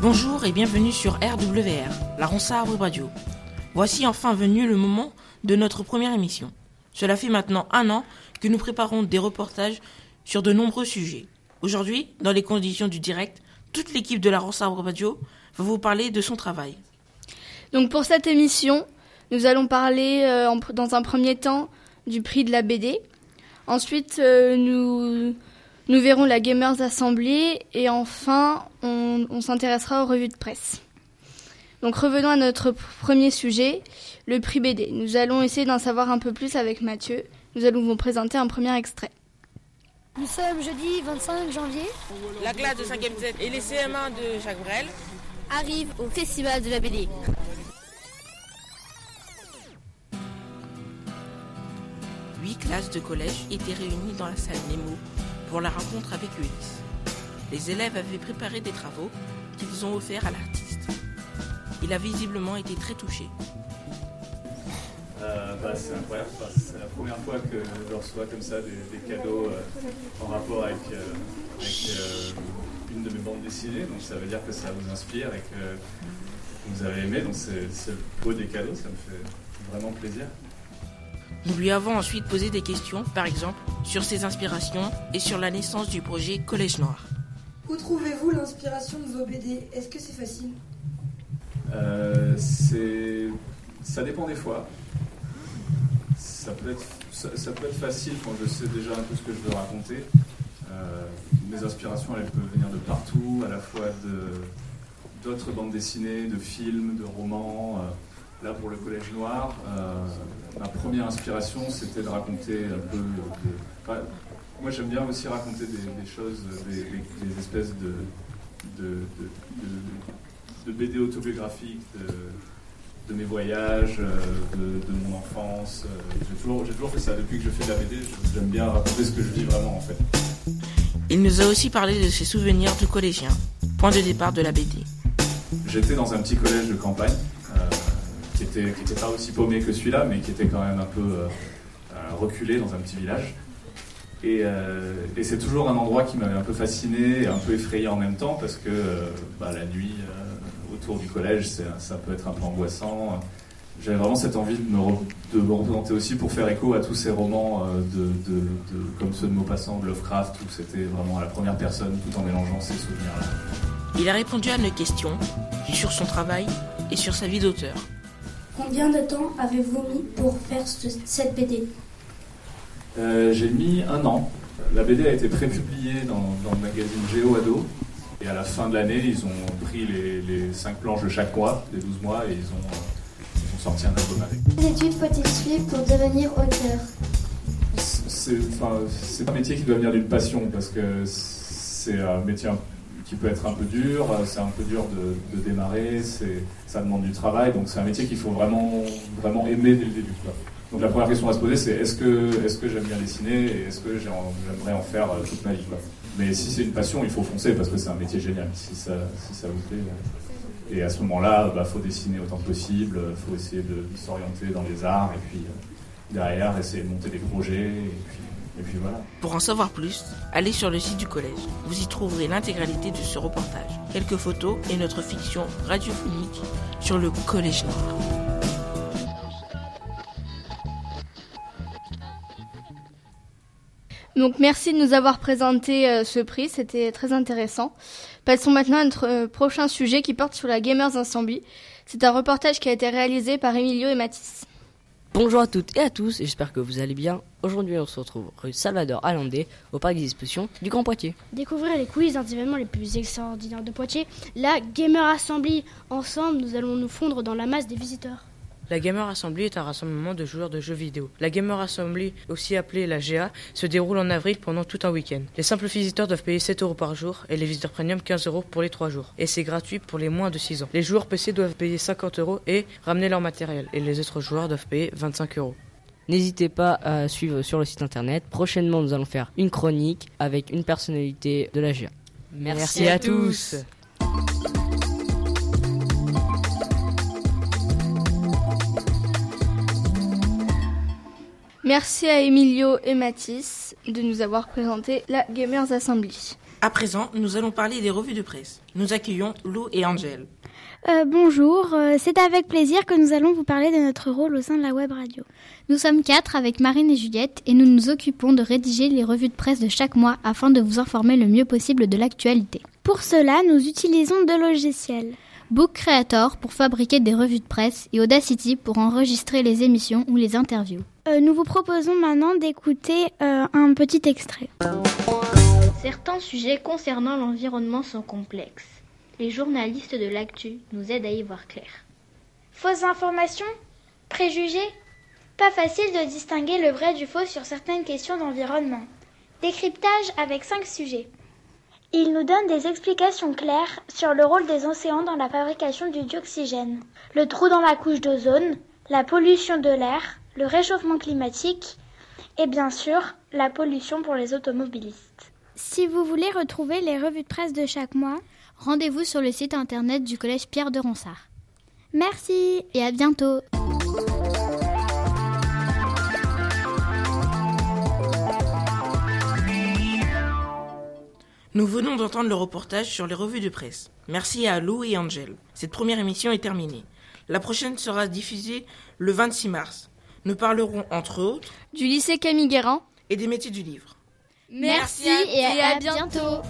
Bonjour et bienvenue sur RWR, la Ronsard Radio. Voici enfin venu le moment de notre première émission. Cela fait maintenant un an que nous préparons des reportages sur de nombreux sujets. Aujourd'hui, dans les conditions du direct, toute l'équipe de la Ronsard Web Radio va vous parler de son travail. Donc pour cette émission, nous allons parler euh, dans un premier temps du prix de la BD. Ensuite, euh, nous, nous verrons la Gamers Assembly et enfin, on, on s'intéressera aux revues de presse. Donc revenons à notre premier sujet, le prix BD. Nous allons essayer d'en savoir un peu plus avec Mathieu. Nous allons vous présenter un premier extrait. Nous sommes jeudi 25 janvier, La classe de 5e Z et les CM1 de Jacques Brel arrive au Festival de la BD. Huit classes de collège étaient réunies dans la salle Nemo pour la rencontre avec Ulysse. Les élèves avaient préparé des travaux qu'ils ont offerts à l'artiste. Il a visiblement été très touché. Euh, bah, c'est incroyable, c'est la première fois que je reçois comme ça des, cadeaux euh, en rapport avec, euh, une de mes bandes dessinées, donc ça veut dire que ça vous inspire et que vous avez aimé, donc c'est beau des cadeaux, ça me fait vraiment plaisir. Nous lui avons ensuite posé des questions, par exemple, sur ses inspirations et sur la naissance du projet Collège Noir. Où trouvez-vous l'inspiration de vos BD Est-ce que c'est facile? Euh, c'est- ça dépend des fois. Ça peut, être, ça, ça peut être facile quand je sais déjà un peu ce que je veux raconter. Euh, mes inspirations, elles peuvent venir de partout, à la fois de d'autres bandes dessinées, de films, de romans. Euh, là, pour le Collège Noir, euh, ma première inspiration, c'était de raconter un peu. enfin, moi, j'aime bien aussi raconter des, des choses, des, espèces de, de, de- de- de BD autobiographiques de, mes voyages, euh, de, mon enfance. Euh, J'ai toujours, toujours fait ça. Depuis que je fais de la BD, j'aime bien raconter ce que je vis vraiment en fait. Il nous a aussi parlé de ses souvenirs de collégien, point de départ de la BD. J'étais dans un petit collège de campagne euh, qui était pas aussi paumé que celui-là, mais qui était quand même un peu euh, euh, reculé dans un petit village. Et, euh, et c'est toujours un endroit qui m'avait un peu fasciné et un peu effrayé en même temps parce que bah, la nuit autour du collège, ça peut être un peu angoissant. J'avais vraiment cette envie de me, représenter aussi pour faire écho à tous ces romans comme ceux de Maupassant, de Lovecraft, où c'était vraiment à la première personne tout en mélangeant ces souvenirs-là. Il a répondu à nos questions sur son travail et sur sa vie d'auteur. Combien de temps avez-vous mis pour faire ce- cette BD Euh, j'ai mis un an. La BD a été prépubliée dans, dans le magazine Géo Ado. Et à la fin de l'année, ils ont pris les, les 5 planches de chaque mois, des 12 mois, et ils ont, euh, ils ont sorti un album avec. Quelles études faut-il suivre pour devenir auteur C'est enfin, un métier qui doit venir d'une passion, parce que c'est un métier qui peut être un peu dur, euh, c'est un peu dur de, de démarrer, ça demande du travail, donc c'est un métier qu'il faut vraiment, vraiment aimer dès le début. Donc la première question à se poser, c'est est-ce que, est que j'aime bien dessiner et est-ce que j'aimerais en faire euh, toute ma vie. Mais si c'est une passion, il faut foncer parce que c'est un métier génial, si ça, si ça vous plaît. Et à ce moment-là, il faut dessiner autant que possible, il faut essayer de, s'orienter dans les arts et puis euh, derrière essayer de monter des projets et puis voilà. Pour en savoir plus, allez sur le site du collège. Vous y trouverez l'intégralité de ce reportage, quelques photos et notre fiction radiophonique sur le Collège Noir. Donc merci de nous avoir présenté euh, ce prix, c'était très intéressant. Passons maintenant à notre euh, prochain sujet qui porte sur la Gamers Assembly. C'est un reportage qui a été réalisé par Emilio et Mathis. Bonjour à toutes et à tous, j'espère que vous allez bien. Aujourd'hui, on se retrouve rue Salvador Allende, au parc des expositions du Grand Poitiers. Découvrir les coulisses d'un des événements les plus extraordinaires de Poitiers, la Gamer Assembly. Ensemble, nous allons nous fondre dans la masse des visiteurs. La Gamer Assembly est un rassemblement de joueurs de jeux vidéo. La Gamer Assembly, aussi appelée la GA, se déroule en avril pendant tout un week-end. Les simples visiteurs doivent payer 7 euros par jour et les visiteurs premium 15 euros pour les 3 jours. Et c'est gratuit pour les moins de 6 ans. Les joueurs PC doivent payer 50 euros et ramener leur matériel. Et les autres joueurs doivent payer 25 euros. N'hésitez pas à suivre sur le site internet. Prochainement, nous allons faire une chronique avec une personnalité de la GA. Merci, à, tous. Merci à Emilio et Mathis de nous avoir présenté la Gamers Assembly. À présent, nous allons parler des revues de presse. Nous accueillons Lou et Angel. Euh, bonjour, euh, c'est avec plaisir que nous allons vous parler de notre rôle au sein de la web radio. Nous sommes quatre avec Marine et Juliette et nous nous occupons de rédiger les revues de presse de chaque mois afin de vous informer le mieux possible de l'actualité. Pour cela, nous utilisons deux logiciels. Book Creator pour fabriquer des revues de presse et Audacity pour enregistrer les émissions ou les interviews. Euh, nous vous proposons maintenant d'écouter euh, un petit extrait. Certains sujets concernant l'environnement sont complexes. Les journalistes de l'actu nous aident à y voir clair. Fausses informations Préjugés Pas facile de distinguer le vrai du faux sur certaines questions d'environnement. Décryptage avec cinq sujets. Il nous donne des explications claires sur le rôle des océans dans la fabrication du dioxygène, le trou dans la couche d'ozone, la pollution de l'air, le réchauffement climatique et bien sûr la pollution pour les automobilistes. Si vous voulez retrouver les revues de presse de chaque mois, rendez-vous sur le site internet du collège Pierre de Ronsard. Merci et à bientôt. Nous venons d'entendre le reportage sur les revues de presse. Merci à Lou et Angel. Cette première émission est terminée. La prochaine sera diffusée le 26 mars. Nous parlerons entre autres du lycée Camille Guérin et des métiers du livre. Merci, et, à, bientôt.